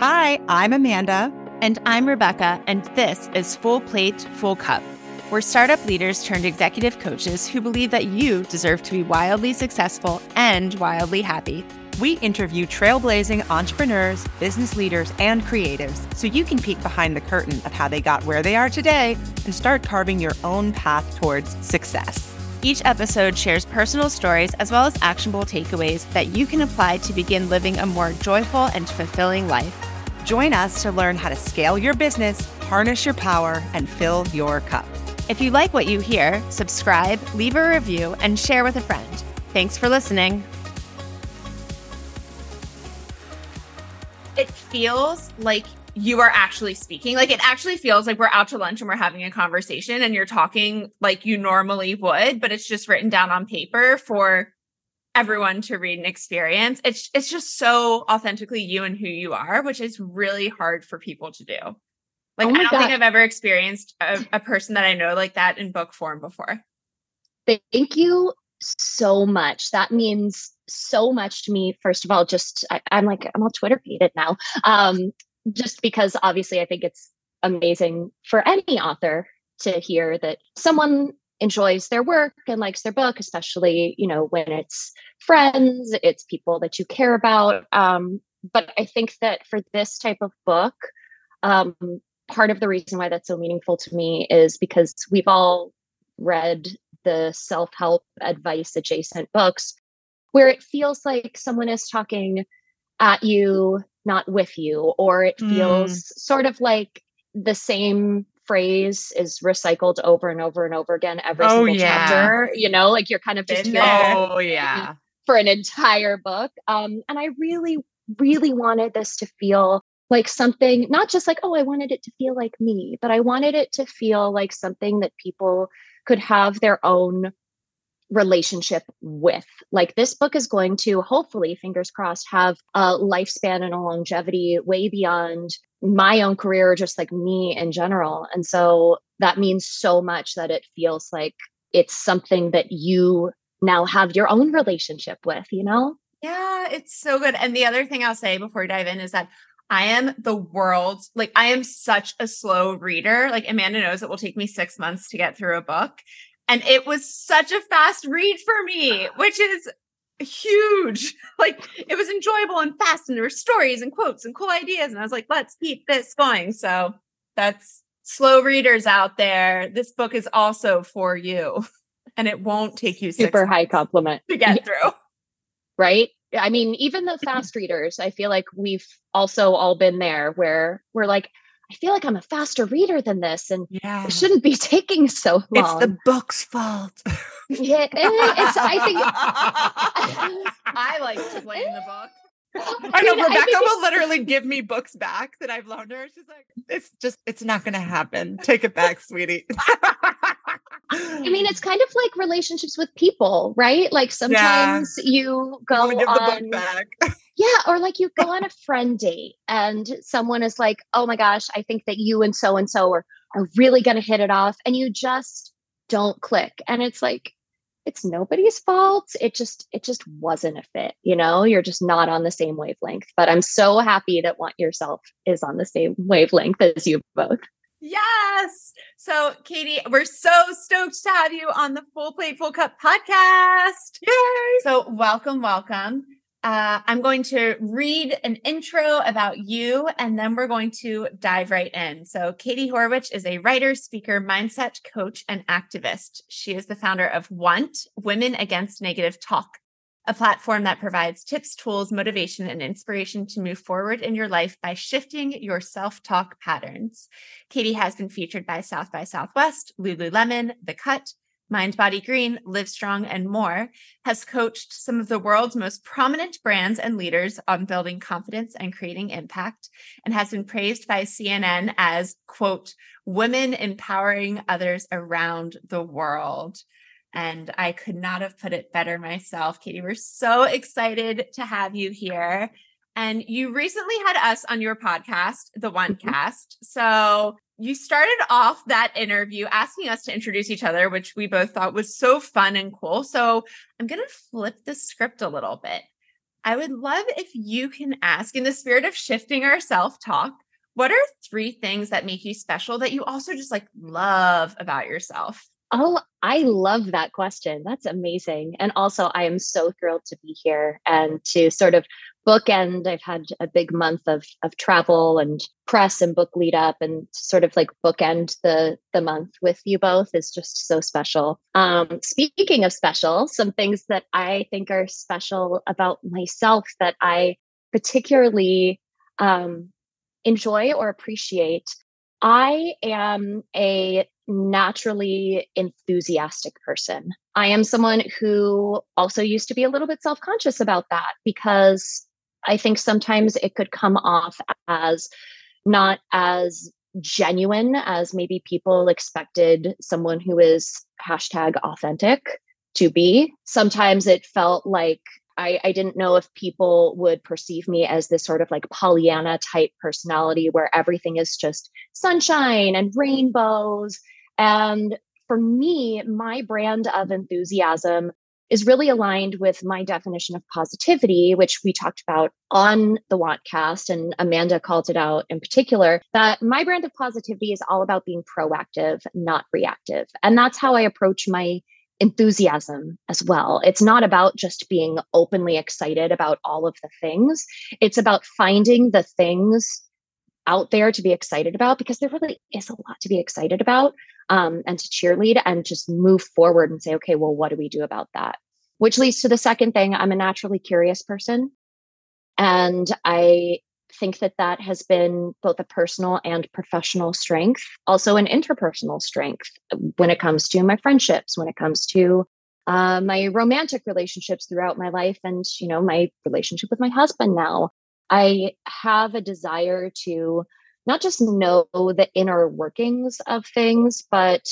Hi, I'm Amanda. And I'm Rebecca, and this is Full Plate, Full Cup. We're startup leaders turned executive coaches who believe that you deserve to be wildly successful and wildly happy. We interview trailblazing entrepreneurs, business leaders, and creatives so you can peek behind the curtain of how they got where they are today and start carving your own path towards success. Each episode shares personal stories as well as actionable takeaways that you can apply to begin living a more joyful and fulfilling life. Join us to learn how to scale your business, harness your power, and fill your cup. If you like what you hear, subscribe, leave a review, and share with a friend. Thanks for listening. It feels like you are actually speaking. Like it actually feels like we're out to lunch and we're having a conversation and you're talking like you normally would, but it's just written down on paper for everyone to read and experience. It's it's just so authentically you and who you are, which is really hard for people to do. Like oh I don't God. think I've ever experienced a, a person that I know like that in book form before. Thank you so much. That means so much to me. First of all, just I, am like I'm all twitterpated now. Um, just because obviously I think it's amazing for any author to hear that someone enjoys their work and likes their book, especially, you know, when it's friends, it's people that you care about. Um, but I think that for this type of book, um, part of the reason why that's so meaningful to me is because we've all read the self help advice adjacent books where it feels like someone is talking at you, not with you, or it feels mm. sort of like the same phrase is recycled over and over and over again every oh, single yeah. chapter. You know, like you're kind of just oh yeah for an entire book. Um, and I really, really wanted this to feel like something, not just like, oh, I wanted it to feel like me, but I wanted it to feel like something that people could have their own relationship with. Like this book is going to hopefully, fingers crossed, have a lifespan and a longevity way beyond my own career, just like me in general. And so that means so much that it feels like it's something that you now have your own relationship with, you know? Yeah, it's so good. And the other thing I'll say before we dive in is that I am the world's like I am such a slow reader. Like Amanda knows it will take me 6 months to get through a book. And it was such a fast read for me, which is huge. Like it was enjoyable and fast, and there were stories and quotes and cool ideas. And I was like, let's keep this going. So that's slow readers out there. This book is also for you, and it won't take you super high compliment to get through. Right. I mean, even the fast readers, I feel like we've also all been there where we're like, I feel like I'm a faster reader than this, and yeah. it shouldn't be taking so long. It's the book's fault. yeah, it's. I think I like to blame the book. I know Rebecca I will literally give me books back that I've loaned her. She's like, "It's just, it's not going to happen. Take it back, sweetie." I mean, it's kind of like relationships with people, right? Like sometimes yeah. you go on, yeah, or like you go on a friend date and someone is like, "Oh my gosh, I think that you and so and so are are really going to hit it off," and you just don't click, and it's like it's nobody's fault. It just it just wasn't a fit, you know? You're just not on the same wavelength. But I'm so happy that Want Your Self is on the same wavelength as you both. Yes. So, Katie, we're so stoked to have you on the Full Plate Full Cup podcast. Yay. So, welcome, welcome. Uh, I'm going to read an intro about you and then we're going to dive right in. So, Katie Horwitch is a writer, speaker, mindset coach, and activist. She is the founder of Want Women Against Negative Talk, a platform that provides tips, tools, motivation, and inspiration to move forward in your life by shifting your self talk patterns. Katie has been featured by South by Southwest, Lululemon, The Cut, Mind Body Green, Live Strong, and more, has coached some of the world's most prominent brands and leaders on building confidence and creating impact, and has been praised by CNN as, quote, women empowering others around the world. And I could not have put it better myself. Katie, we're so excited to have you here. And you recently had us on your podcast, the Want mm-hmm. Cast. So you started off that interview asking us to introduce each other, which we both thought was so fun and cool. So I'm going to flip the script a little bit. I would love if you can ask, in the spirit of shifting our self talk, what are three things that make you special that you also just like love about yourself? Oh, I love that question. That's amazing. And also, I am so thrilled to be here and to sort of bookend. I've had a big month of of travel and press and book lead up, and sort of like bookend the the month with you both is just so special. Um, speaking of special, some things that I think are special about myself that I particularly um, enjoy or appreciate. I am a naturally enthusiastic person. I am someone who also used to be a little bit self conscious about that because I think sometimes it could come off as not as genuine as maybe people expected someone who is hashtag authentic to be. Sometimes it felt like I, I didn't know if people would perceive me as this sort of like Pollyanna type personality where everything is just sunshine and rainbows. And for me, my brand of enthusiasm is really aligned with my definition of positivity, which we talked about on the Wantcast, and Amanda called it out in particular. That my brand of positivity is all about being proactive, not reactive. And that's how I approach my enthusiasm as well. It's not about just being openly excited about all of the things, it's about finding the things out there to be excited about because there really is a lot to be excited about um, and to cheerlead and just move forward and say, okay, well, what do we do about that? Which leads to the second thing I'm a naturally curious person. And I think that that has been both a personal and professional strength, also an interpersonal strength when it comes to my friendships, when it comes to uh, my romantic relationships throughout my life, and you know my relationship with my husband now. I have a desire to not just know the inner workings of things, but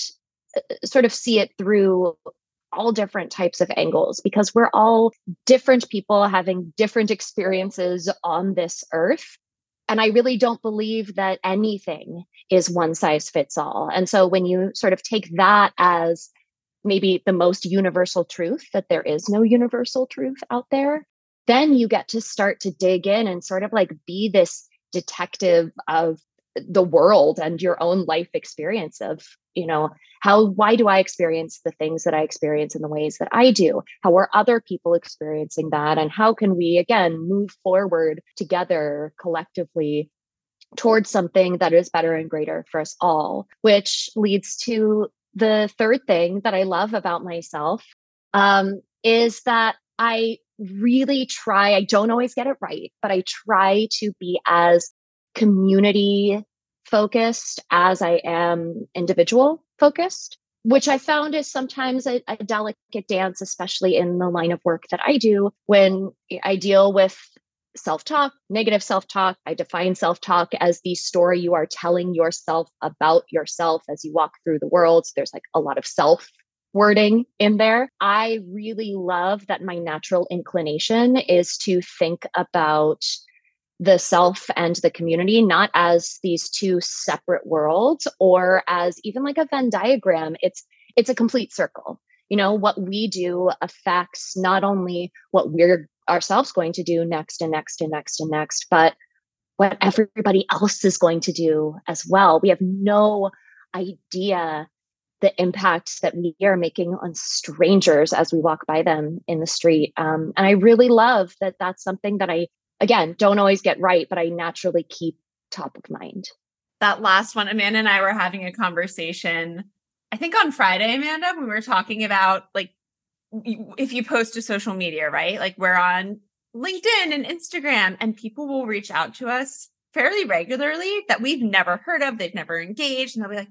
uh, sort of see it through all different types of angles because we're all different people having different experiences on this earth. And I really don't believe that anything is one size fits all. And so when you sort of take that as maybe the most universal truth, that there is no universal truth out there, then you get to start to dig in and sort of like be this detective of the world and your own life experience of you know how why do i experience the things that i experience in the ways that i do? How are other people experiencing that? And how can we again move forward together collectively towards something that is better and greater for us all? Which leads to the third thing that i love about myself um, is that i really try i don't always get it right but i try to be as community focused as I am individual focused, which I found is sometimes a, a, delicate dance, especially in the line of work that I do when I deal with self talk, negative self talk. I define self talk as the story you are telling yourself about yourself as you walk through the world. So there's like a lot of self wording in there. I really love that my natural inclination is to think about the self and the community not as these two separate worlds or as even like a venn diagram. It's it's a complete circle. You know what we do affects not only what we're ourselves going to do next and next and next and next but what everybody else is going to do as well. We have no idea the impact that we are making on strangers as we walk by them in the street um, and i really love that that's something that i again, don't always get right, but I naturally keep top of mind. That last one, Amanda and I were having a conversation, I think on Friday, Amanda, we were talking about like if you post to social media, right? Like we're on LinkedIn and Instagram, and people will reach out to us fairly regularly that we've never heard of, they've never engaged, and they'll be like,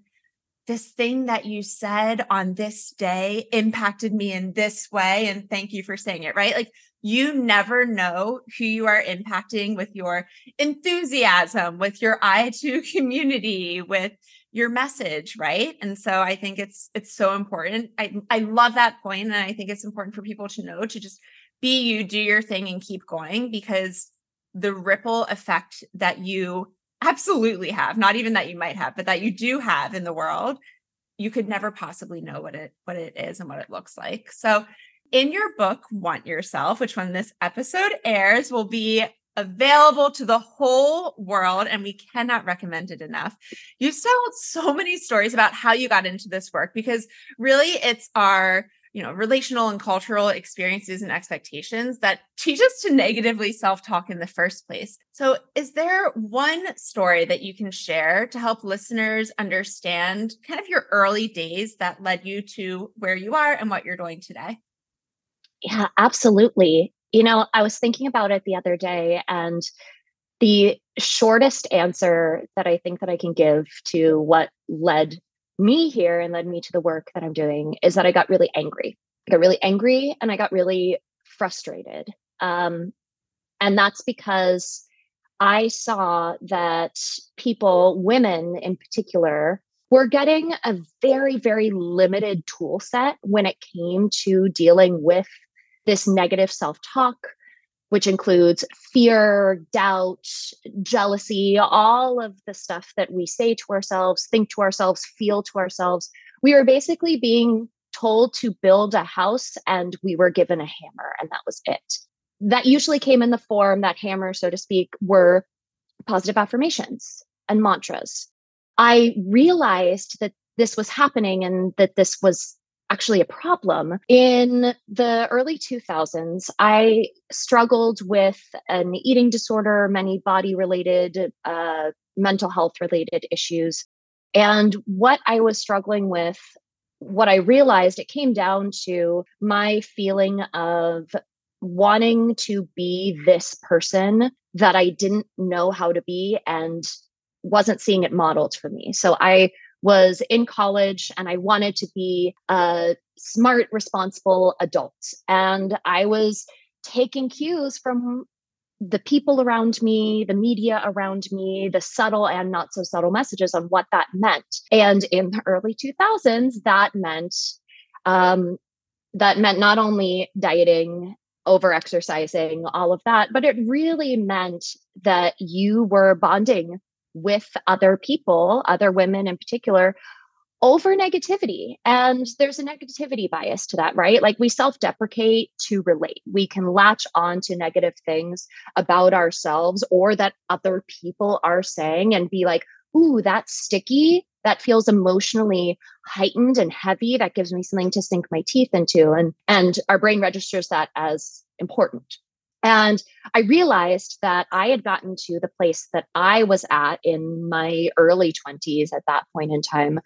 this thing that you said on this day impacted me in this way. And thank you for saying it, right? Like you never know who you are impacting with your enthusiasm, with your eye to community, with your message, right? And so I think it's it's so important. I I love that point and I think it's important for people to know to just be you, do your thing and keep going because the ripple effect that you absolutely have, not even that you might have, but that you do have in the world, you could never possibly know what it what it is and what it looks like. So In your book, Want Your Self, which when this episode airs will be available to the whole world, and we cannot recommend it enough. You've told so many stories about how you got into this work because really it's our you know relational and cultural experiences and expectations that teach us to negatively self-talk in the first place. So is there one story that you can share to help listeners understand kind of your early days that led you to where you are and what you're doing today? Yeah absolutely. You know i was thinking about it the other day and the shortest answer that i think that i can give to what led me here and led me to the work that I'm doing is that I got really angry. I got really angry and I got really frustrated. Um, and that's because I saw that people, women in particular, were getting a very, very limited tool set when it came to dealing with this negative self talk, which includes fear, doubt, jealousy, all of the stuff that we say to ourselves, think to ourselves, feel to ourselves. We are basically being told to build a house and we were given a hammer, and that was it. That usually came in the form, that hammer, so to speak, were positive affirmations and mantras. I realized that this was happening and that this was actually a problem. In the early 2000s, I struggled with an eating disorder, many body related, uh, mental health related issues. And what I was struggling with, what I realized, it came down to my feeling of wanting to be this person that I didn't know how to be and wasn't seeing it modeled for me. So I was in college and I wanted to be a smart, responsible adult. And I was taking cues from the people around me, the media around me, the subtle and not so subtle messages on what that meant. And in the early 2000s, that meant um, that meant not only dieting, over exercising, all of that, but it really meant that you were bonding with other people, other women in particular, over negativity. And there's a negativity bias to that, right? Like we self deprecate to relate. We can latch on to negative things about ourselves or that other people are saying and be like, ooh, that's sticky. That feels emotionally heightened and heavy. That gives me something to sink my teeth into. And, and our brain registers that as important. And I realized that I had gotten to the place that I was at in my early 20s at that point in time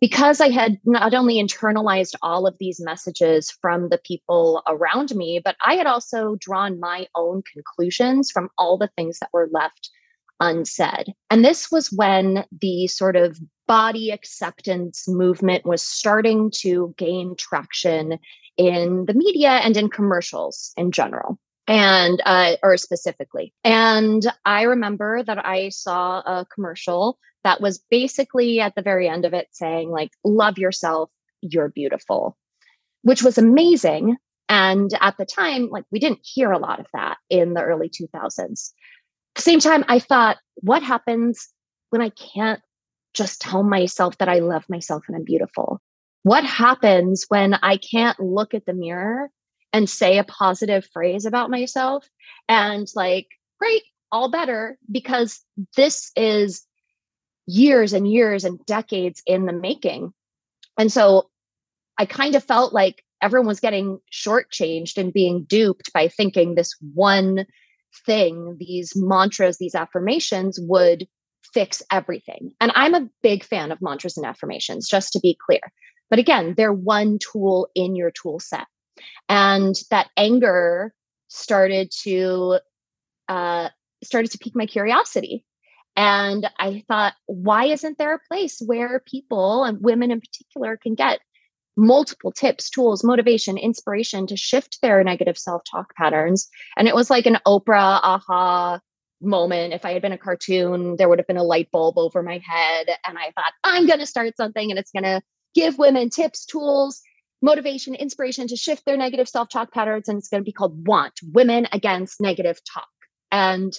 because I had not only internalized all of these messages from the people around me, but I had also drawn my own conclusions from all the things that were left unsaid. And this was when the sort of body acceptance movement was starting to gain traction in the media and in commercials in general and uh, or specifically. And i remember that i saw a commercial that was basically at the very end of it saying like love yourself you're beautiful which was amazing. And at the time like we didn't hear a lot of that in the early 2000s at the same time i thought what happens when i can't just tell myself that i love myself and i'm beautiful? What happens when i can't look at the mirror and say a positive phrase about myself and like great all better because this is years and years and decades in the making. And so i kind of felt like everyone was getting shortchanged and being duped by thinking this one thing these mantras these affirmations would fix everything. And i'm a big fan of mantras and affirmations just to be clear. But again they're one tool in your tool set and that anger started to uh, started to pique my curiosity. And i thought why isn't there a place where people and women in particular can get multiple tips tools motivation inspiration to shift their negative self-talk patterns? And it was like an oprah aha moment. If i had been a cartoon there would have been a light bulb over my head and i thought i'm going to start something and it's going to give women tips tools motivation, inspiration to shift their negative self talk patterns. And it's going to be called Want Women Against Negative Talk. And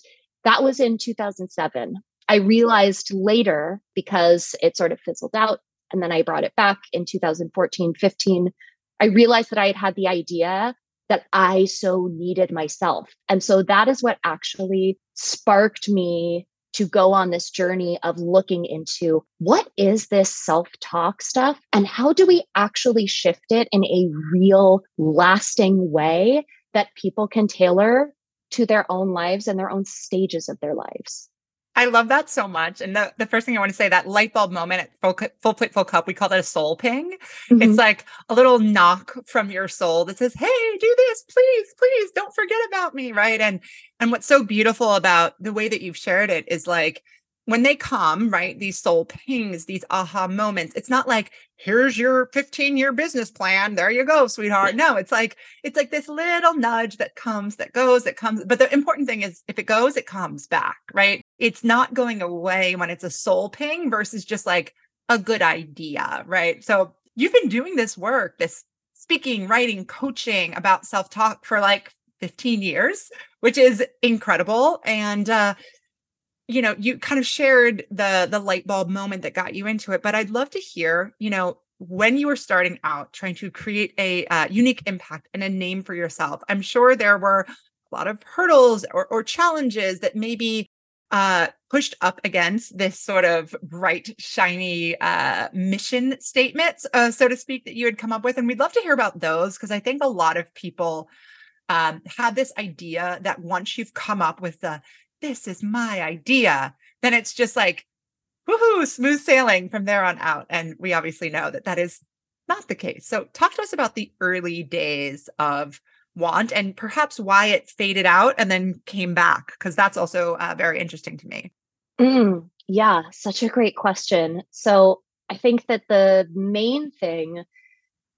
that was in 2007. I realized later because it sort of fizzled out. And then I brought it back in 2014, 15. I realized that I had had the idea that I so needed myself. And so that is what actually sparked me to go on this journey of looking into what is this self talk stuff and how do we actually shift it in a real, lasting way that people can tailor to their own lives and their own stages of their lives. I love that so much. And the, the first thing I want to say, that light bulb moment at full, full plate, full cup, we call that a soul ping. Mm-hmm. It's like a little knock from your soul that says, Hey, do this, please, please don't forget about me. Right. And, and what's so beautiful about the way that you've shared it is like, when they come, right, these soul pings, these aha moments, it's not like, here's your 15 year business plan. There you go, sweetheart. No, it's like, it's like this little nudge that comes, that goes, that comes. But the important thing is if it goes, it comes back, right? It's not going away when it's a soul ping versus just like a good idea, right? So you've been doing this work, this speaking, writing, coaching about self talk for like 15 years, which is incredible. And, uh, you know you kind of shared the the light bulb moment that got you into it but i'd love to hear you know when you were starting out trying to create a uh, unique impact and a name for yourself i'm sure there were a lot of hurdles or, or challenges that maybe uh, pushed up against this sort of bright shiny uh, mission statements uh, so to speak that you had come up with and we'd love to hear about those because i think a lot of people um, this idea that once you've come up with the this is my idea, then it's just like, woohoo, smooth sailing from there on out. And we obviously know that that is not the case. So, talk to us about the early days of Want and perhaps why it faded out and then came back, because that's also uh, very interesting to me. Mm, yeah, such a great question. So, I think that the main thing,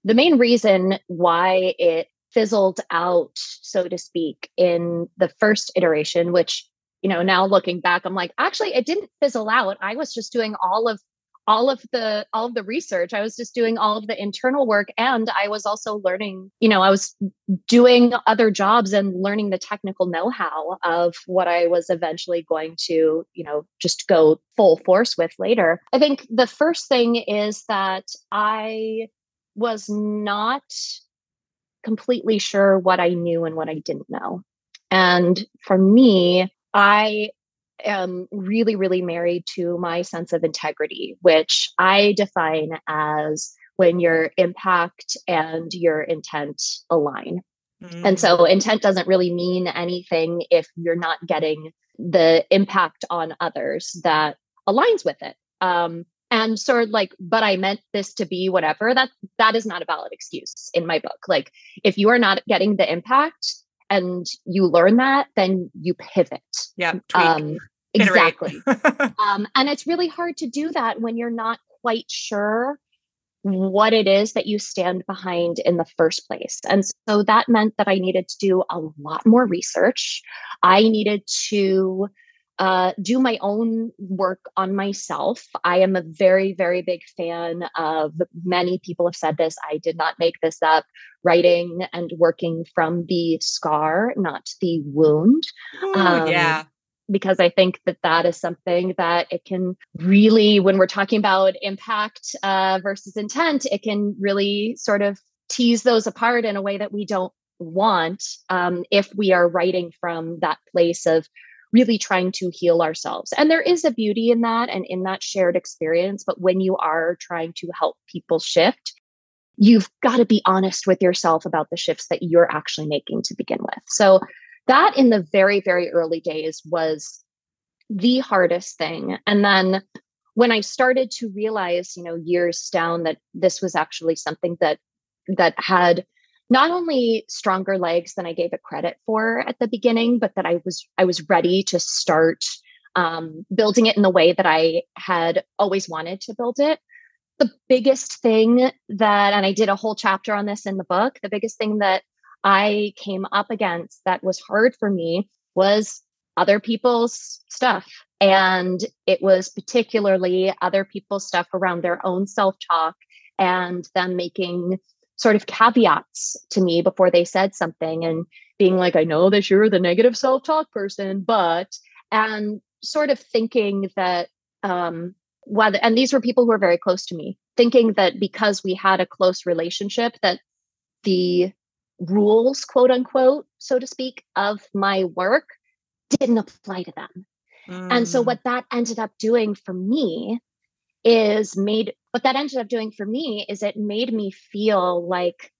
the main reason why it fizzled out, so to speak, in the first iteration, which you know now looking back i'm like actually it didn't fizzle out. I was just doing all of all of the all of the research. I was just doing all of the internal work and i was also learning you know i was doing other jobs and learning the technical know-how of what i was eventually going to you know just go full force with later. I think the first thing is that i was not completely sure what i knew and what i didn't know. And for me I am really, really married to my sense of integrity, which I define as when your impact and your intent align. Mm. And so mm. intent doesn't really mean anything if you're not getting the impact on others that aligns with it. Um, and sort of like, but I meant this to be whatever, that that is not a valid excuse in my book. Like if you are not getting the impact and you learn that, then you pivot. Yeah. Um, exactly. um, and it's really hard to do that when you're not quite sure what it is that you stand behind in the first place. And so that meant that I needed to do a lot more research. I needed to uh, do my own work on myself. I am a very, very big fan of many people have said this. I did not make this up. Writing and working from the scar, not the wound. Ooh, um, yeah. Because I think that that is something that it can really, when we're talking about impact uh, versus intent, it can really sort of tease those apart in a way that we don't want um, if we are writing from that place of really trying to heal ourselves. And there is a beauty in that and in that shared experience. But when you are trying to help people shift, you've got to be honest with yourself about the shifts that you're actually making to begin with. So, that in the very, very early days was the hardest thing. And then when I started to realize, you know, years down that this was actually something that that had not only stronger legs than I gave it credit for at the beginning, but that I was I was ready to start um, building it in the way that I had always wanted to build it. The biggest thing that, and I did a whole chapter on this in the book, the biggest thing that I came up against that was hard for me was other people's stuff. And it was particularly other people's stuff around their own self talk and them making sort of caveats to me before they said something and being like, I know that you're the negative self talk person, but, and sort of thinking that, um, whether, and these were people who were very close to me, thinking that because we had a close relationship, that the rules, quote unquote, so to speak, of my work didn't apply to them. Mm. And so, mm. what that ended up doing for me is made what that ended up doing for me is it made me feel like,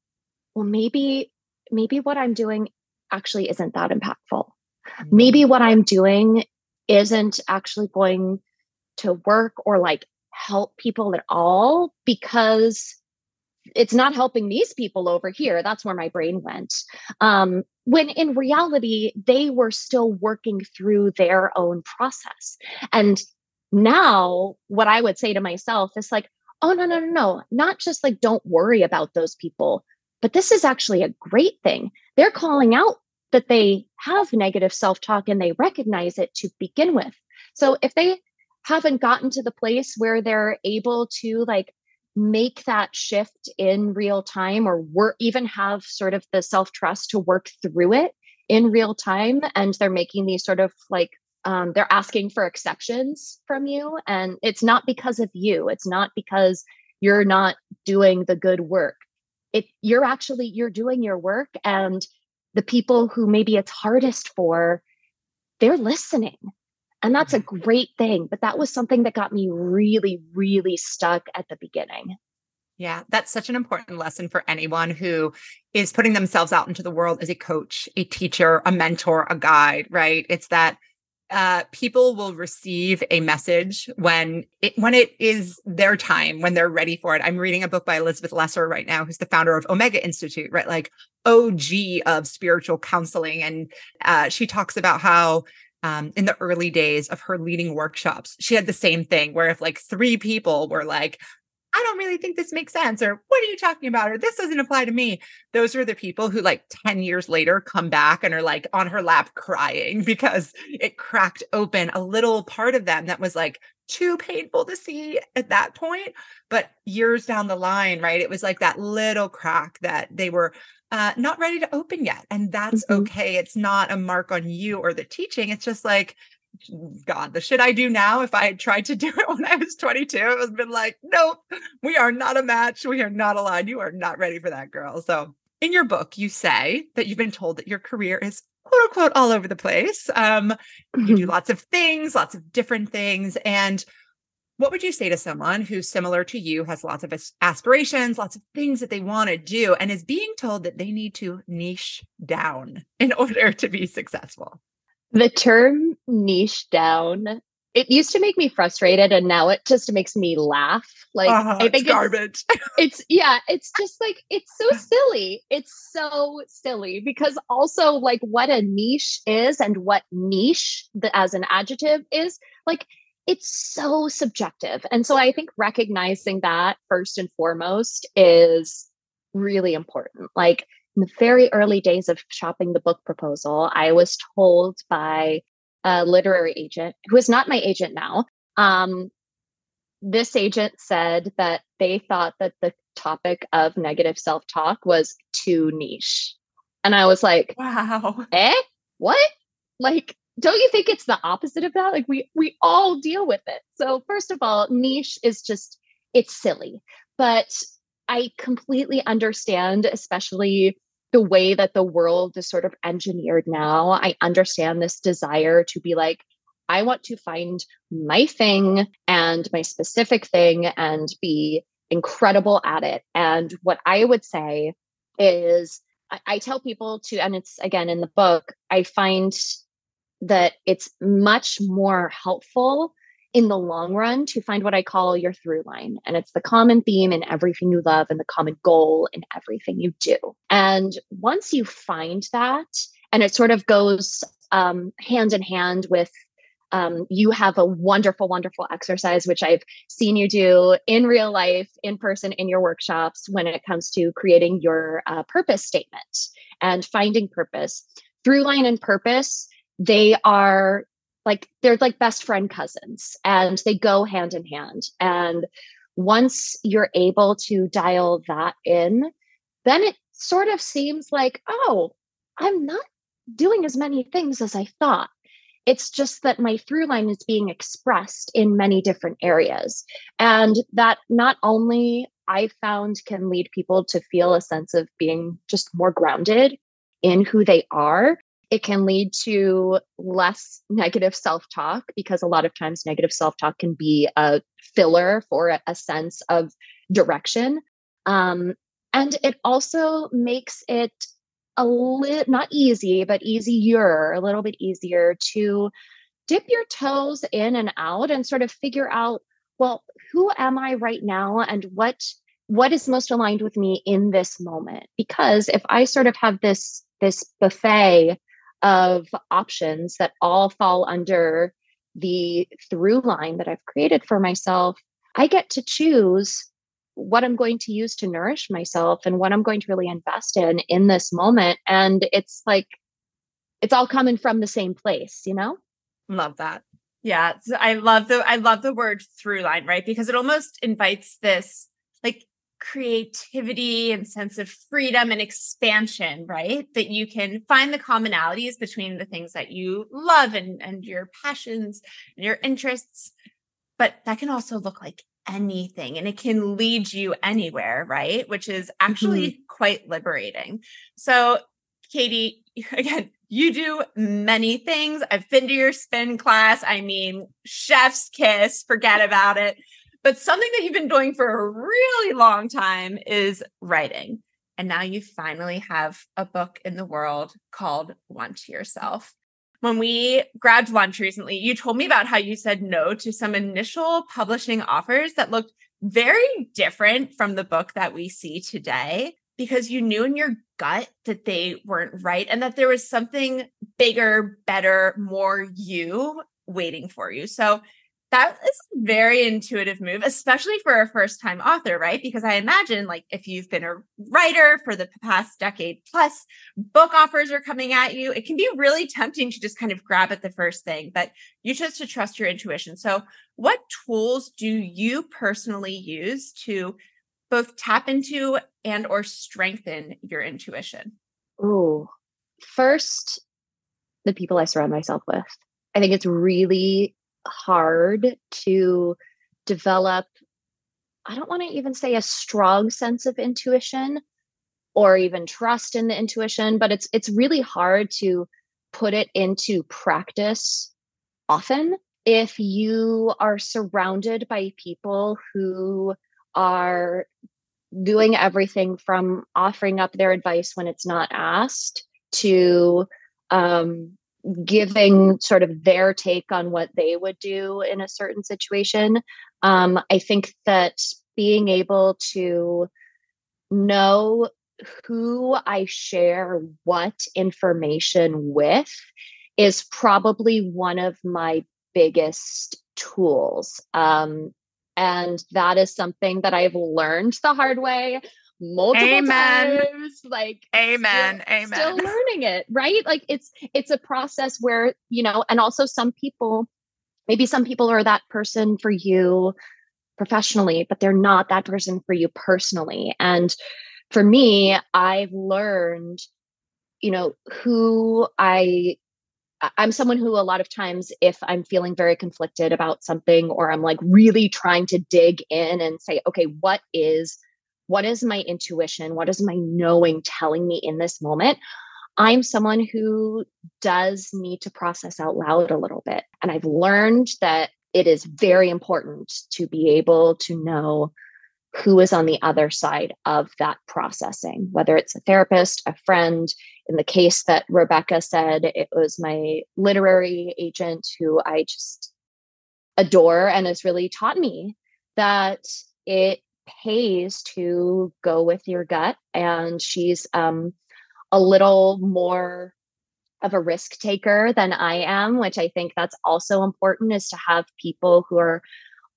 well, maybe, maybe what I'm doing actually isn't that impactful. Mm. Maybe what I'm doing isn't actually going to work or like help people at all because it's not helping these people over here. That's where my brain went. Um, when in reality, they were still working through their own process. And now, what I would say to myself is like, oh, no, no, no, no, not just like, don't worry about those people, but this is actually a great thing. They're calling out that they have negative self talk and they recognize it to begin with. So if they haven't gotten to the place where they're able to like make that shift in real time or work even have sort of the self trust to work through it in real time and they're making these sort of like um, they're asking for exceptions from you and it's not because of you it's not because you're not doing the good work it you're actually you're doing your work and the people who maybe it's hardest for they're listening and that's a mm-hmm. great thing. But that was something that got me really, really stuck at the beginning. Yeah, that's such an important lesson for anyone who is putting themselves out into the world as a coach, a teacher, a mentor, a guide, right? It's that uh, people will receive a message when it when it is their time when they're ready for it. I'm reading a book by Elizabeth Lesser right now, who's the founder of Omega Institute, right? Like OG of spiritual counseling, and uh, she talks about how um, in the early days of her leading workshops, she had the same thing where if like three people were like, I don't really think this makes sense, or what are you talking about, or this doesn't apply to me. Those are the people who, like 10 years later, come back and are like on her lap crying because it cracked open a little part of them that was like too painful to see at that point. But years down the line, right, it was like that little crack that they were uh, not ready to open yet. And that's mm-hmm. okay. It's not a mark on you or the teaching. It's just like, God, the shit I do now, if I had tried to do it when I was 22, it was been like, nope, we are not a match. We are not aligned. You are not ready for that girl. So in your book, you say that you've been told that your career is quote unquote all over the place. Um, mm-hmm. You do mm-hmm. lots of things, lots of different things. And what would you say to someone who's similar to you, has lots of aspirations, lots of things that they want to do, and is being told that they need to niche down in order to be successful? The term niche down, it used to make me frustrated and now it just makes me laugh. Like uh-huh, I think it's garbage. It's, it's yeah, it's just like it's so silly. It's so silly because also like what a niche is and what niche the, as an adjective is like it's so subjective. And so I think recognizing that first and foremost is really important. Like in the very early days of shopping the book proposal, I was told by a literary agent who is not my agent now. Um, this agent said that they thought that the topic of negative self talk was too niche. And I was like, wow. Eh? What? Like, don't you think it's the opposite of that like we we all deal with it so first of all niche is just it's silly but i completely understand especially the way that the world is sort of engineered now i understand this desire to be like i want to find my thing and my specific thing and be incredible at it. And what i would say is I, I tell people to and it's again in the book i find that it's much more helpful in the long run to find what I call your through line. And it's the common theme in everything you love and the common goal in everything you do. And once you find that, and it sort of goes um, hand in hand with um, you have a wonderful, wonderful exercise, which I've seen you do in real life, in person, in your workshops when it comes to creating your uh, purpose statement and finding purpose. Through line and purpose they are like they're like best friend cousins and they go hand in hand and once you're able to dial that in then it sort of seems like oh i'm not doing as many things as i thought it's just that my through line is being expressed in many different areas and that not only I found can lead people to feel a sense of being just more grounded in who they are. It can lead to less negative self talk because a lot of times negative self talk can be a filler for a, sense of direction. Um, and it also makes it a little not easy, but easier, a little bit easier to dip your toes in and out and sort of figure out well who am i right now and what what is most aligned with me in this moment because if i sort of have this this buffet of options that all fall under the through line that i've created for myself i get to choose what i'm going to use to nourish myself and what i'm going to really invest in in this moment and it's like it's all coming from the same place you know Love that. Yeah, I love the I love the word through line, right? Because it almost invites this like creativity and sense of freedom and expansion, right? That you can find the commonalities between the things that you love and and your passions and your interests. But that can also look like anything and it can lead you anywhere, right? Which is actually mm-hmm. quite liberating. So, Katie, again, you do many things. I've been to your spin class. I mean, chef's kiss, forget about it. But something that you've been doing for a really long time is writing. And now you finally have a book in the world called Want Your Self. When we grabbed lunch recently, you told me about how you said no to some initial publishing offers that looked very different from the book that we see today because you knew in your gut that they weren't right and that there was something bigger, better, more you waiting for you. So that is a very intuitive move, especially for a first time author, right? Because I imagine, like, if you've been a writer for the past decade plus, book offers are coming at you. It can be really tempting to just kind of grab at the first thing, but you chose to trust your intuition. So, what tools do you personally use to both tap into and or strengthen your intuition? Oh, first, the people I surround myself with. I think it's really hard to develop I don't want to even say a strong sense of intuition or even trust in the intuition, but it's it's really hard to put it into practice often. If you are surrounded by people who are doing everything from offering up their advice when it's not asked to um, giving sort of their take on what they would do in a certain situation. Um, I think that being able to know who I share what information with is probably one of my biggest tools. Um, and that is something that I've learned the hard way multiple amen. times like amen. still, amen. still learning it right? Like it's it's a process where you know and also some people maybe some people are that person for you professionally but they're not that person for you personally. And for me i've learned you know who i I'm someone who a lot of times, if I'm feeling very conflicted about something, or I'm like really trying to dig in and say, okay, what is what is my intuition? What is my knowing telling me in this moment? I'm someone who does need to process out loud a little bit. And I've learned that it is very important to be able to know who is on the other side of that processing, whether it's a therapist, a friend. In the case that Rebecca said, it was my literary agent who I just adore and has really taught me that it pays to go with your gut. And she's um, a little more of a risk taker than I am, which I think that's also important is to have people who are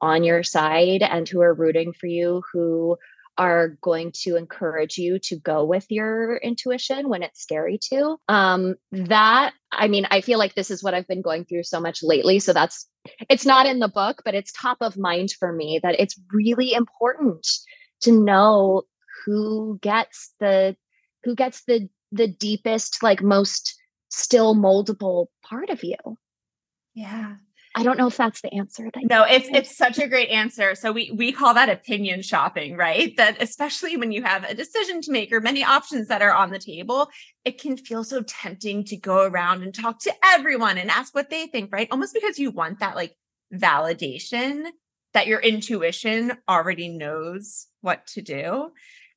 on your side and who are rooting for you, who are going to encourage you to go with your intuition when it's scary to. Um, that, I mean, I feel like this is what I've been going through so much lately. So that's, it's not in the book, but it's top of mind for me that it's really important to know who gets the, who gets the, the deepest, like most still moldable part of you. Yeah. I don't know if that's the answer. That no, it's it's such a great answer. So we we call that opinion shopping, right? That especially when you have a decision to make or many options that are on the table, it can feel so tempting to go around and talk to everyone and ask what they think, right? Almost because you want that like validation that your intuition already knows what to do.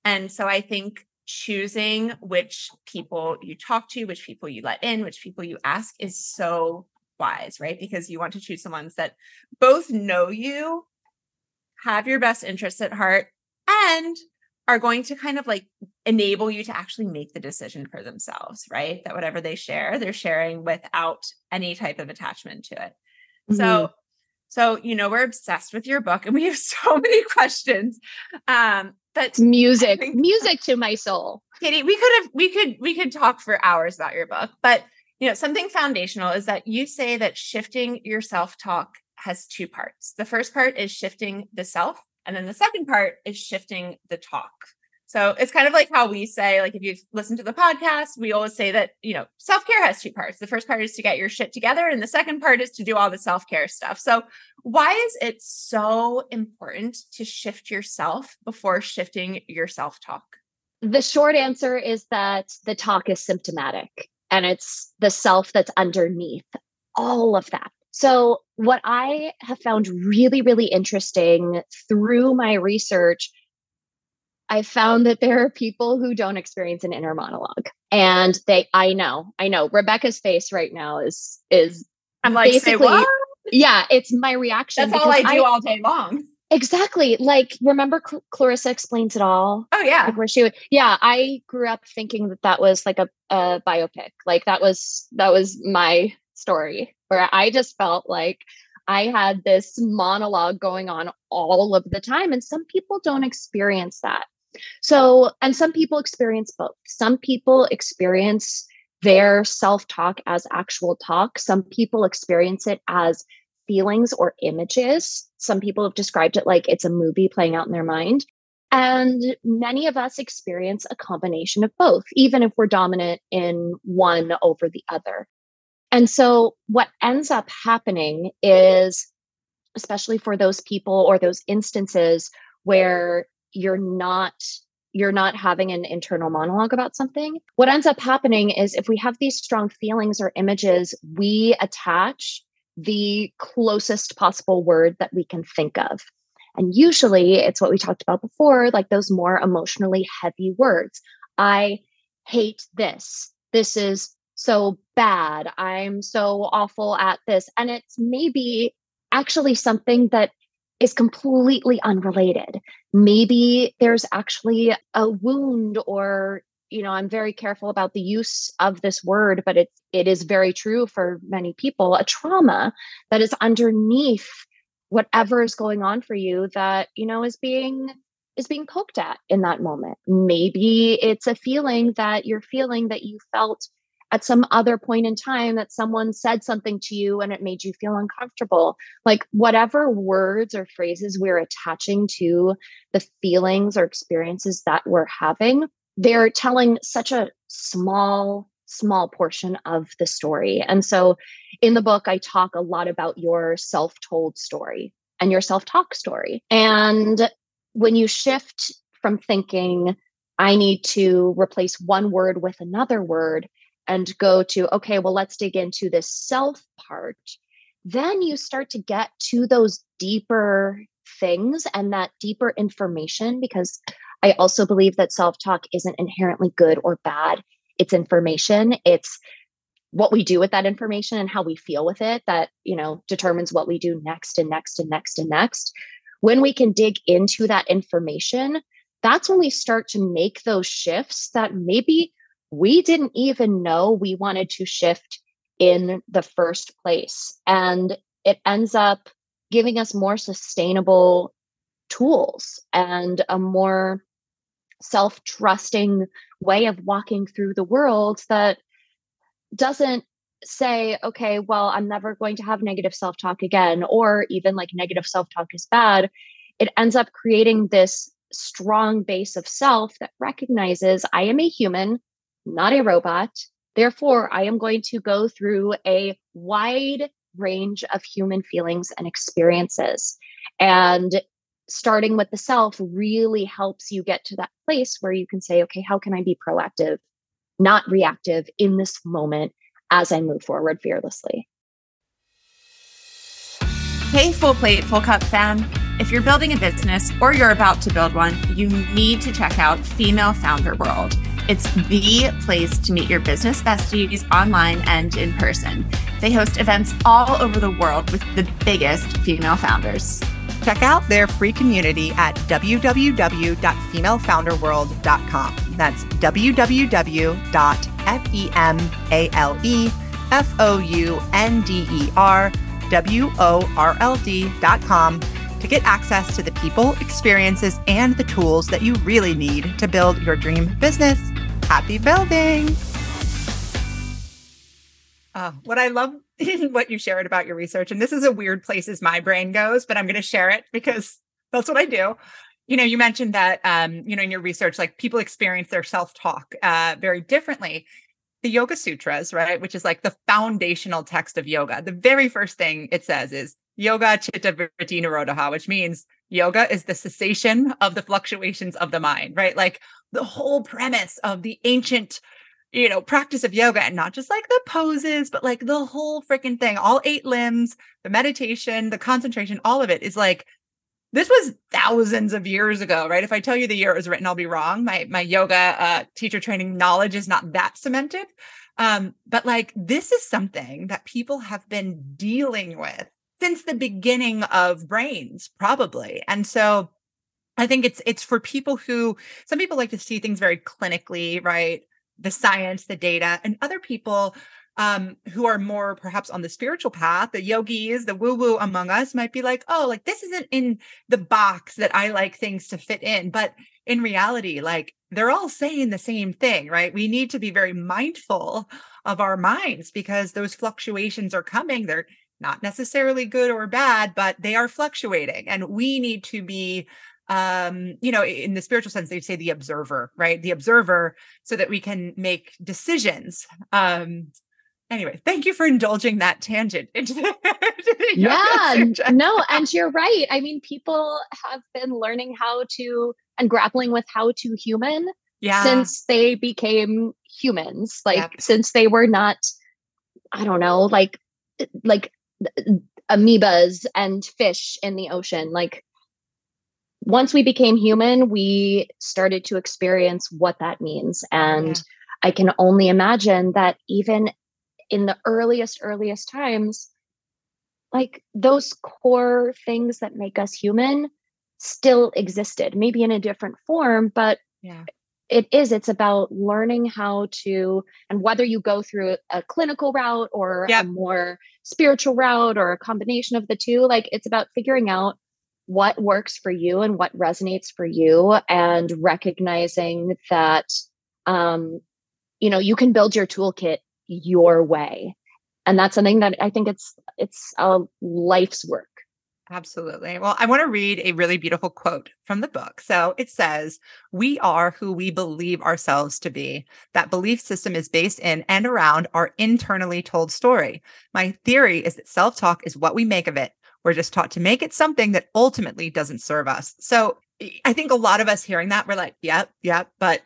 And so I think choosing which people you talk to, which people you let in, which people you ask is so wise, right? Because you want to choose the ones that both know you, have your best interests at heart, and are going to kind of like enable you to actually make the decision for themselves, right? That whatever they share, they're sharing without any type of attachment to it. Mm-hmm. So so, you know, we're obsessed with your book and we have so many questions. Um, but music, think, music to my soul. Katie, we could have we could we could talk for hours about your book, but you know, something foundational is that you say that shifting your self-talk has two parts. The first part is shifting the self, and then the second part is shifting the talk. So it's kind of like how we say, like, if you listen to the podcast, we always say that, you know, self care has two parts. The first part is to get your shit together, and the second part is to do all the self care stuff. So, why is it so important to shift yourself before shifting your self talk? The short answer is that the talk is symptomatic and it's the self that's underneath all of that. So, what I have found really, really interesting through my research I found that there are people who don't experience an inner monologue. And they I know, I know. Rebecca's face right now is is I'm like, basically yeah, it's my reaction. That's all I do I, all day long. Exactly. Like, remember Cl- Clarissa explains it all. Oh yeah. Like where she would, yeah. I grew up thinking that that was like a, a biopic. Like that was that was my story where I just felt like I had this monologue going on all of the time, and some people don't experience that. So, and some people experience both. Some people experience their self talk as actual talk. Some people experience it as feelings or images. Some people have described it like it's a movie playing out in their mind. And many of us experience a combination of both, even if we're dominant in one over the other. And so, what ends up happening is, especially for those people or those instances where you're not you're not having an internal monologue about something. What ends up happening is if we have these strong feelings or images, we attach the closest possible word that we can think of. And usually it's what we talked about before, like those more emotionally heavy words. I hate this. This is so bad. I'm so awful at this. And it's maybe actually something that is completely unrelated. Maybe there's actually a wound or you know i'm very careful about the use of this word but it it is very true for many people a trauma that is underneath whatever is going on for you that you know is being is being poked at in that moment maybe it's a feeling that you're feeling that you felt at some other point in time that someone said something to you and it made you feel uncomfortable. Like whatever words or phrases we're attaching to the feelings or experiences that we're having, they're telling such a small small portion of the story. And so in the book I talk a lot about your self-told story and your self-talk story. And when you shift from thinking I need to replace one word with another word and go to, okay, well, let's dig into this self part, then you start to get to those deeper things and that deeper information because I also believe that self talk isn't inherently good or bad. It's information. It's what we do with that information and how we feel with it that, you know, determines what we do next and next and next and next. When we can dig into that information, that's when we start to make those shifts that maybe we didn't even know we wanted to shift in the first place. And it ends up giving us more sustainable tools and a more self trusting way of walking through the world that doesn't say, okay, well, I'm never going to have negative self talk again, or even like negative self talk is bad. It ends up creating this strong base of self that recognizes I am a human not a robot. Therefore, I am going to go through a wide range of human feelings and experiences. And starting with the self really helps you get to that place where you can say, okay, how can I be proactive, not reactive in this moment as I move forward fearlessly? Hey, Full Plate, Full Cup fan. If you're building a business or you're about to build one, you need to check out Female Founder World. It's the place to meet your business besties online and in person. They host events all over the world with the biggest female founders. Check out their free community at www.femalefounderworld.com. That's www.femalefounderworld.com W-O-R-L-D.com to get access to the people, experiences, and the tools that you really need to build your dream business. Happy building! Uh, what I love what you shared about your research, and this is a weird place as my brain goes, but I'm going to share it because that's what I do. You know, you mentioned that, um, you know, in your research, like people experience their self talk uh, very differently the Yoga Sutras, right, which is like the foundational text of yoga, the very first thing it says is Yoga Chitta Vritti Nirodha, which means yoga is the cessation of the fluctuations of the mind, right? Like the whole premise of the ancient, you know, practice of yoga and not just like the poses, but like the whole freaking thing, all eight limbs, the meditation, the concentration, all of it is like this was thousands of years ago, right? If I tell you the year it was written, I'll be wrong. My my yoga uh, teacher training knowledge is not that cemented, um, but like this is something that people have been dealing with since the beginning of brains, probably. And so, I think it's it's for people who some people like to see things very clinically, right? The science, the data, and other people um, who are more perhaps on the spiritual path, the yogis, the woo woo among us might be like, oh, like this isn't in the box that I like things to fit in. But in reality, like they're all saying the same thing, right? We need to be very mindful of our minds because those fluctuations are coming. They're not necessarily good or bad, but they are fluctuating. And we need to be um you know in the spiritual sense they say the observer right the observer so that we can make decisions um anyway, thank you for indulging that tangent into the, yeah, no, and you're right. I mean, people have been learning how to and grappling with how to human yeah. since they became humans. Like yep. since they were not, I don't know, like like amoebas and fish in the ocean. Like once we became human, we started to experience what that means. And yeah. I can only imagine that even in the earliest, earliest times, like those core things that make us human still existed, maybe in a different form, but yeah. it is. It's about learning how to, and whether you go through a clinical route or yep. a more spiritual route or a combination of the two, like it's about figuring out what works for you and what resonates for you and recognizing that um you know you can build your toolkit your way and that's something that i think it's it's a life's work Absolutely. Well, I want to read a really beautiful quote from the book. So it says, We are who we believe ourselves to be. That belief system is based in and around our internally told story. My theory is that self talk is what we make of it. We're just taught to make it something that ultimately doesn't serve us. So I think a lot of us hearing that, we're like, Yep, yeah, yep. Yeah, but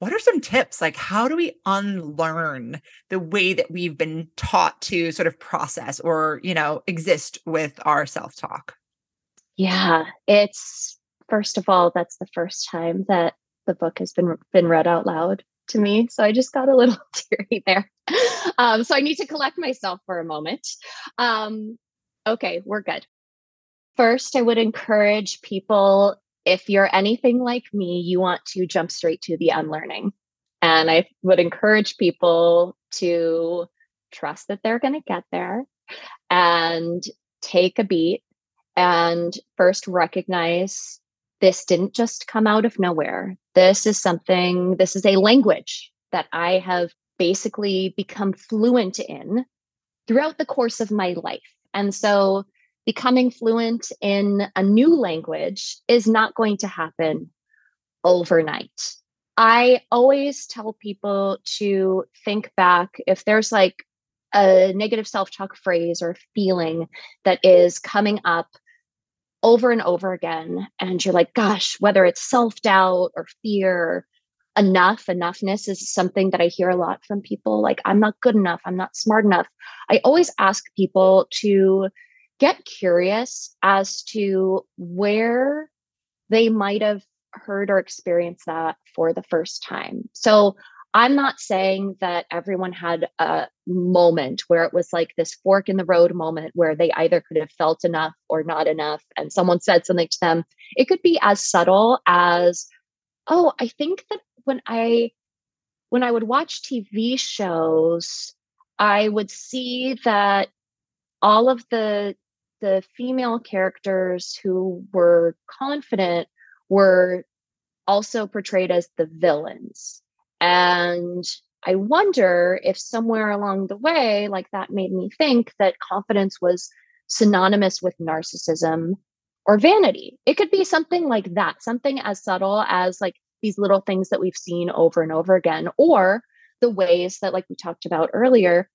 what are some tips? Like, how do we unlearn the way that we've been taught to sort of process or, you know, exist with our self talk? Yeah, it's first of all, that's the first time that the book has been been read out loud to me. So I just got a little teary there. Um, so I need to collect myself for a moment. Um, okay, we're good. First, I would encourage people if you're anything like me, you want to jump straight to the unlearning. And I would encourage people to trust that they're going to get there and take a beat and first recognize this didn't just come out of nowhere. This is something, this is a language that I have basically become fluent in throughout the course of my life. And so becoming fluent in a new language is not going to happen overnight. I always tell people to think back if there's like a negative self talk phrase or feeling that is coming up over and over again, and you're like, gosh, whether it's self doubt or fear, enough, enoughness is something that I hear a lot from people like, I'm not good enough, I'm not smart enough. I always ask people to get curious as to where they might have heard or experienced that for the first time. So I'm not saying that everyone had a moment where it was like this fork in the road moment where they either could have felt enough or not enough, and someone said something to them. It could be as subtle as, oh, I think that when I when I would watch TV shows, I would see that all of the the female characters who were confident were also portrayed as the villains. And I wonder if somewhere along the way, like that made me think that confidence was synonymous with narcissism or vanity. It could be something like that, something as subtle as like these little things that we've seen over and over again, or the ways that, like we talked about earlier,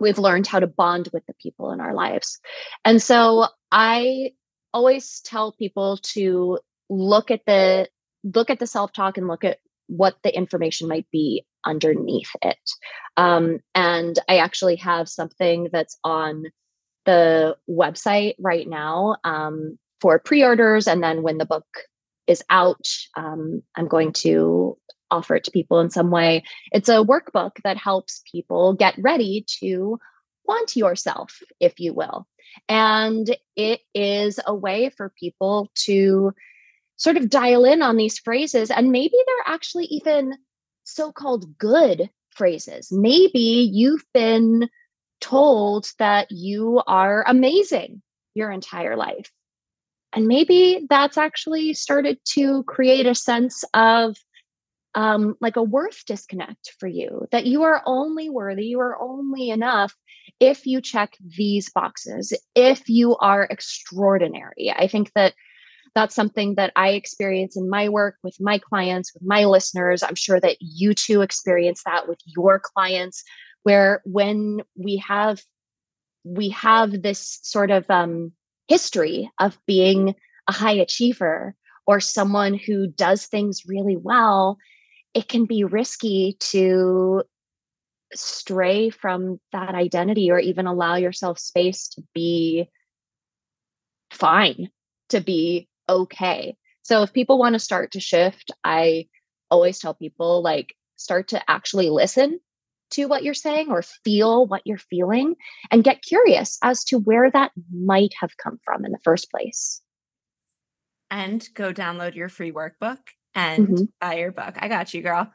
we've learned how to bond with the people in our lives. And so I always tell people to look at the look at the self-talk and look at what the information might be underneath it. Um, and I actually have something that's on the website right now um, for pre-orders and then when the book is out. Um, I'm going to offer it to people in some way. It's a workbook that helps people get ready to want yourself, if you will. And it is a way for people to sort of dial in on these phrases. And maybe they're actually even so called good phrases. Maybe you've been told that you are amazing your entire life. And maybe that's actually started to create a sense of um, like a worth disconnect for you that you are only worthy, you are only enough if you check these boxes, if you are extraordinary. I think that that's something that I experience in my work with my clients, with my listeners. I'm sure that you too experience that with your clients, where when we have we have this sort of um, history of being a high achiever or someone who does things really well, it can be risky to stray from that identity or even allow yourself space to be fine, to be okay. So if people want to start to shift, I always tell people like start to actually listen to what you're saying or feel what you're feeling and get curious as to where that might have come from in the first place. And go download your free workbook and mm-hmm. buy your book. I got you, girl.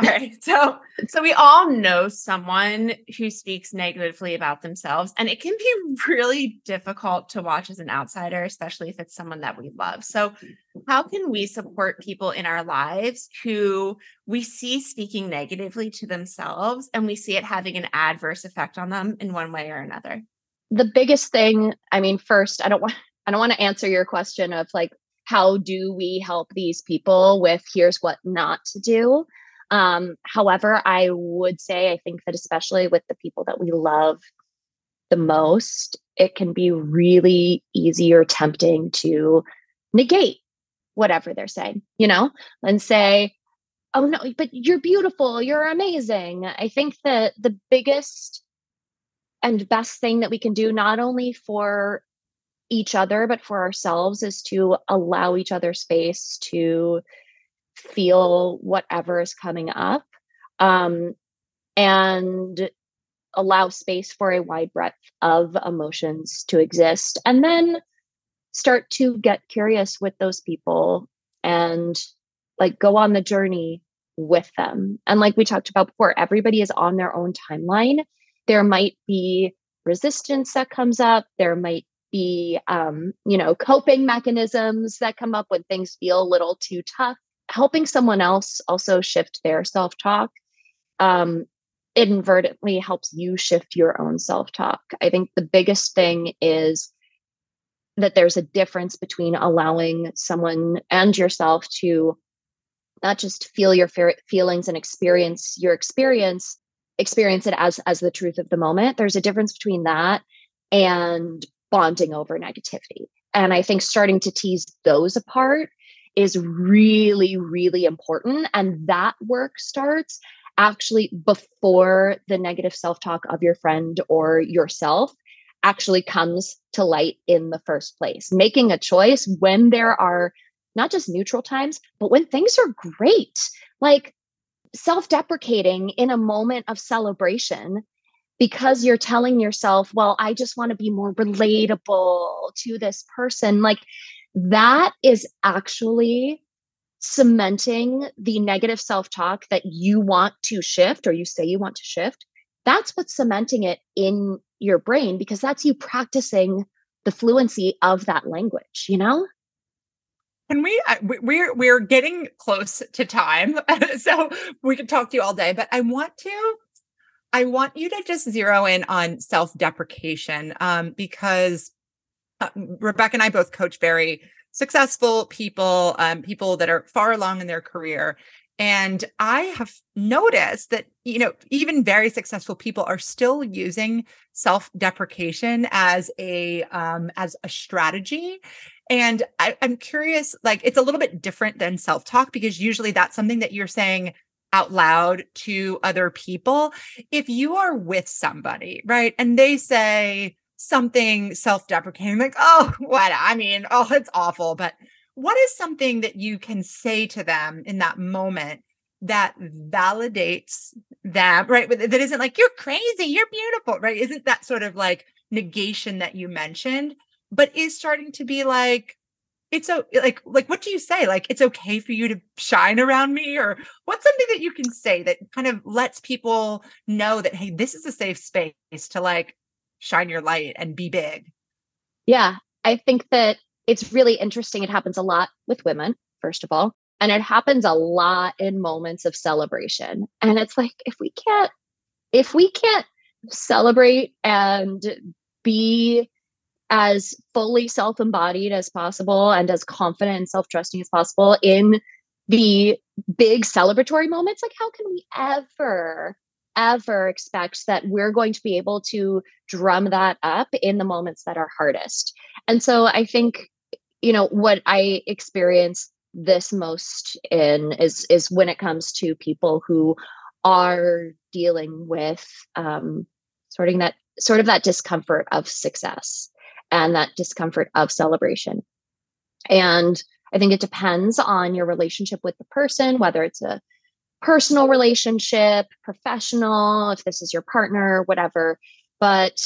All right. So, so we all know someone who speaks negatively about themselves, and it can be really difficult to watch as an outsider, especially if it's someone that we love. So, how can we support people in our lives who we see speaking negatively to themselves and we see it having an adverse effect on them in one way or another? The biggest thing, I mean, first, I don't want I don't want to answer your question of like how do we help these people with here's what not to do um, however, I would say I think that especially with the people that we love the most, it can be really easy or tempting to negate whatever they're saying, you know, and say, oh no, but you're beautiful, you're amazing. I think that the biggest and best thing that we can do, not only for each other, but for ourselves, is to allow each other space to feel whatever is coming up um, and allow space for a wide breadth of emotions to exist and then start to get curious with those people and like go on the journey with them. And like we talked about before everybody is on their own timeline. There might be resistance that comes up. There might be um, you know coping mechanisms that come up when things feel a little too tough helping someone else also shift their self talk um, inadvertently helps you shift your own self talk. I think the biggest thing is that there's a difference between allowing someone and yourself to not just feel your feelings and experience your experience experience it as as the truth of the moment there's a difference between that and bonding over negativity. And i think starting to tease those apart is really really important. And that work starts actually before the negative self-talk of your friend or yourself actually comes to light in the first place. Making a choice when there are not just neutral times but when things are great. Like self deprecating in a moment of celebration because you're telling yourself, well, I just want to be more relatable to this person. Like that is actually cementing the negative self talk that you want to shift or you say you want to shift. That's what's cementing it in your brain because that's you practicing the fluency of that language, you know? Can we? Uh, we're we're getting close to time, so we could talk to you all day. But I want to, I want you to just zero in on self-deprecation, um, because uh, Rebecca and I both coach very successful people, um, people that are far along in their career, and I have noticed that you know even very successful people are still using self-deprecation as a um, as a strategy. And I, I'm curious, like, it's a little bit different than self talk because usually that's something that you're saying out loud to other people. If you are with somebody, right, and they say something self deprecating, like, oh, what? I mean, oh, it's awful. But what is something that you can say to them in that moment that validates them, right? That isn't like, you're crazy, you're beautiful, right? Isn't that sort of like negation that you mentioned? but is starting to be like it's so like like what do you say? Like it's okay for you to shine around me or what's something that you can say that kind of lets people know that hey this is a safe space to like shine your light and be big? Yeah i think that it's really interesting. It happens a lot with women first of all and it happens a lot in moments of celebration and it's like if we can't if we can't celebrate and be as fully self embodied as possible and as confident and self trusting as possible in the big celebratory moments. Like, how can we ever, ever expect that we're going to be able to drum that up in the moments that are hardest? And so I think, you know, what I experience this most in is is when it comes to people who are dealing with um, sorting that sort of that discomfort of success and that discomfort of celebration. And I think it depends on your relationship with the person, whether it's a personal relationship, professional, if this is your partner, whatever. But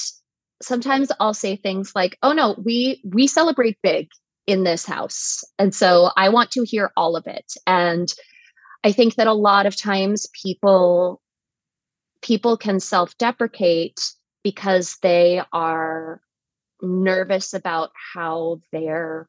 sometimes I'll say things like, "Oh no, we we celebrate big in this house." And so I want to hear all of it. And I think that a lot of times people people can self-deprecate because they are nervous about how their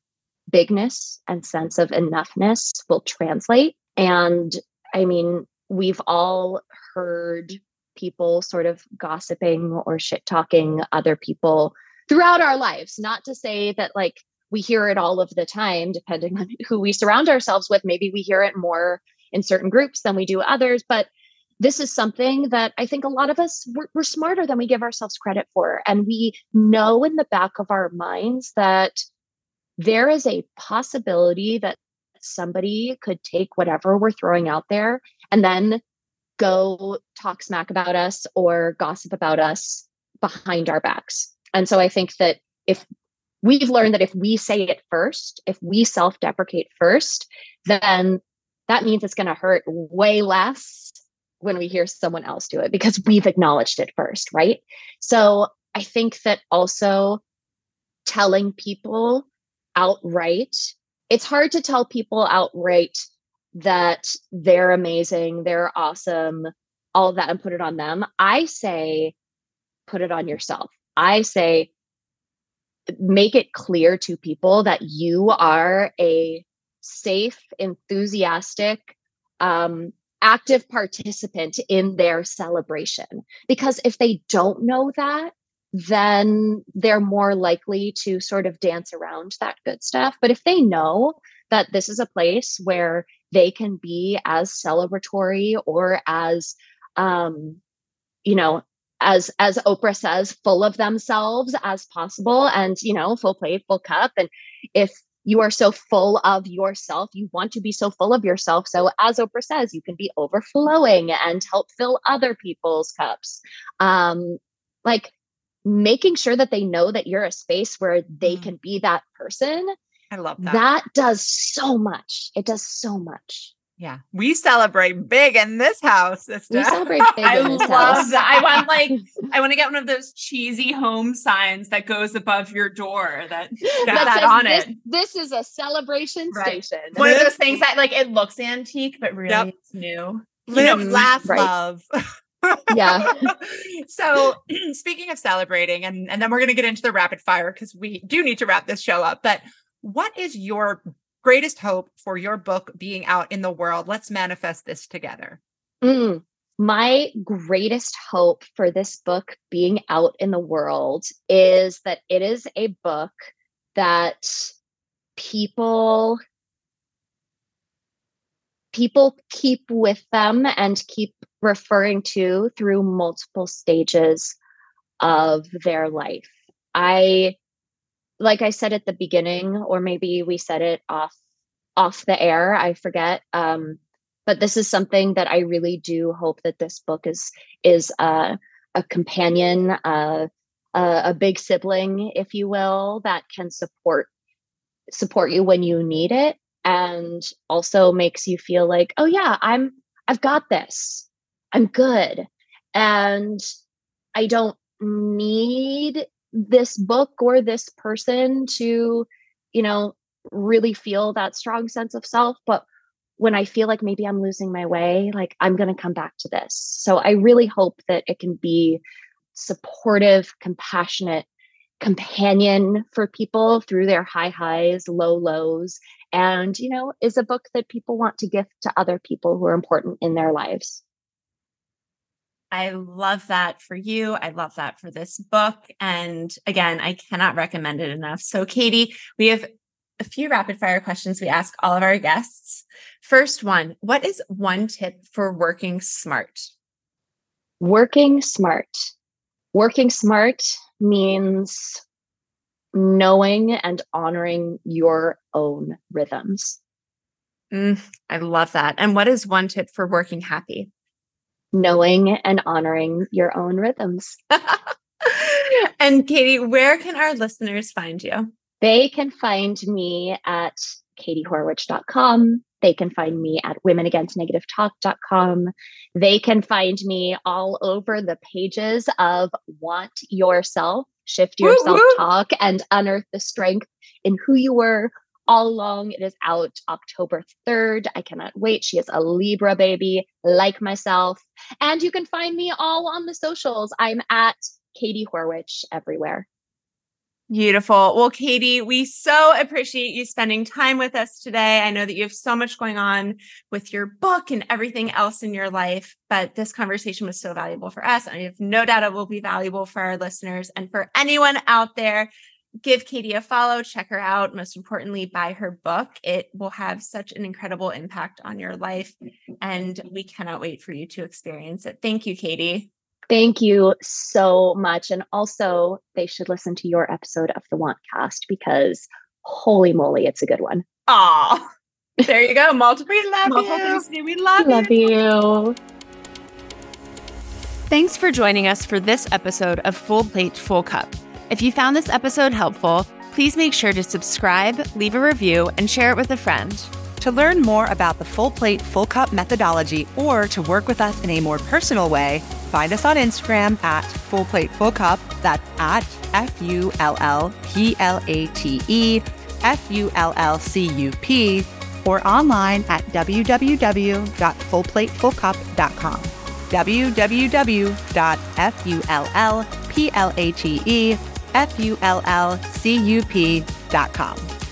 bigness and sense of enoughness will translate. And I mean, we've all heard people sort of gossiping or shit talking other people throughout our lives. Not to say that like we hear it all of the time, depending on who we surround ourselves with. Maybe we hear it more in certain groups than we do others. But this is something that I think a lot of us we're, we're, smarter than we give ourselves credit for, and we know in the back of our minds that there is a possibility that somebody could take whatever we're throwing out there and then go talk smack about us or gossip about us behind our backs. And so I think that if we've learned that if we say it first, if we self deprecate first, then that means it's going to hurt way less when we hear someone else do it because we've acknowledged it first, right? So I think that also telling people outright, it's hard to tell people outright that they're amazing, they're awesome, all that, and put it on them. I say, put it on yourself. I say, make it clear to people that you are a safe, enthusiastic, um, active participant in their celebration. Because if they don't know that, then they're more likely to sort of dance around that good stuff. But if they know that this is a place where they can be as celebratory or as um, you know, as as Oprah says, full of themselves as possible and, you know, full plate, full cup. And if you are so full of yourself, you want to be so full of yourself. So as Oprah says, you can be overflowing and help fill other people's cups. Um, like making sure that they know that you're a space where they mm. can be that person. I love that. That does so much. It does so much. Yeah, we celebrate big in this house. Sister. We celebrate big I in this love house. that. I want like I want to get one of those cheesy home signs that goes above your door that that, that on this, it. This is a celebration right. station. One of those things that like it looks antique, but really yep. it's new. Live, you know, laugh, right. love. yeah. so speaking of celebrating, and, and then we're gonna get into the rapid fire because we do need to wrap this show up. But what is your greatest hope for your book being out in the world? Let's manifest this together. Mm, my greatest hope for this book being out in the world is that it is a book that people people keep with them and keep referring to through multiple stages of their life. I like I said at the beginning, or maybe we said it off off the air, I forget. Um, but this is something that I really do hope that this book is is uh, a companion, uh, a, a big sibling, if you will, that can support support you when you need it, and also makes you feel like, oh yeah, I'm I've got this, I'm good, and I don't need this book or this person to you know really feel that strong sense of self but when i feel like maybe i'm losing my way like i'm going to come back to this. So i really hope that it can be supportive compassionate companion for people through their high highs low lows and you know is a book that people want to gift to other people who are important in their lives I love that for you. I love that for this book. And again, I cannot recommend it enough. So, Katie, we have a few rapid fire questions we ask all of our guests. First one What is one tip for working smart? Working smart. Working smart means knowing and honoring your own rhythms. Mm, I love that. And what is one tip for working happy? Knowing and honoring your own rhythms. and Katie, where can our listeners find you? They can find me at katiehorwitch.com. They can find me at womenagainstnegativetalk.com. They can find me all over the pages of Want Your Self, Shift Your Self Talk, and Unearth the Strength in Who You Were, all along. It is out October 3rd. I cannot wait. She is a Libra baby, like myself. And you can find me all on the socials. I'm at Katie Horwitch everywhere. Beautiful. Well, Katie, we so appreciate you spending time with us today. I know that you have so much going on with your book and everything else in your life, but this conversation was so valuable for us. I have no doubt it will be valuable for our listeners and for anyone out there give Katie a follow, check her out. Most importantly, buy her book. It will have such an incredible impact on your life. And we cannot wait for you to experience it. Thank you, Katie. Thank you so much. And also, they should listen to your episode of the Want Cast because holy moly, it's a good one. Aw. There you go. Multiple, we love Multiple you. We love, love you. you. Thanks for joining us for this episode of Full Plate, Full Cup. If you found this episode helpful, please make sure to subscribe, leave a review, and share it with a friend. To learn more about the full plate, full cup methodology or to work with us in a more personal way, find us on Instagram at full plate, full cup. That's at F U L L P L A T E F U L L C U P or online at www.fullplatefullcup.com. www.fullplate F U L L C U P dot com.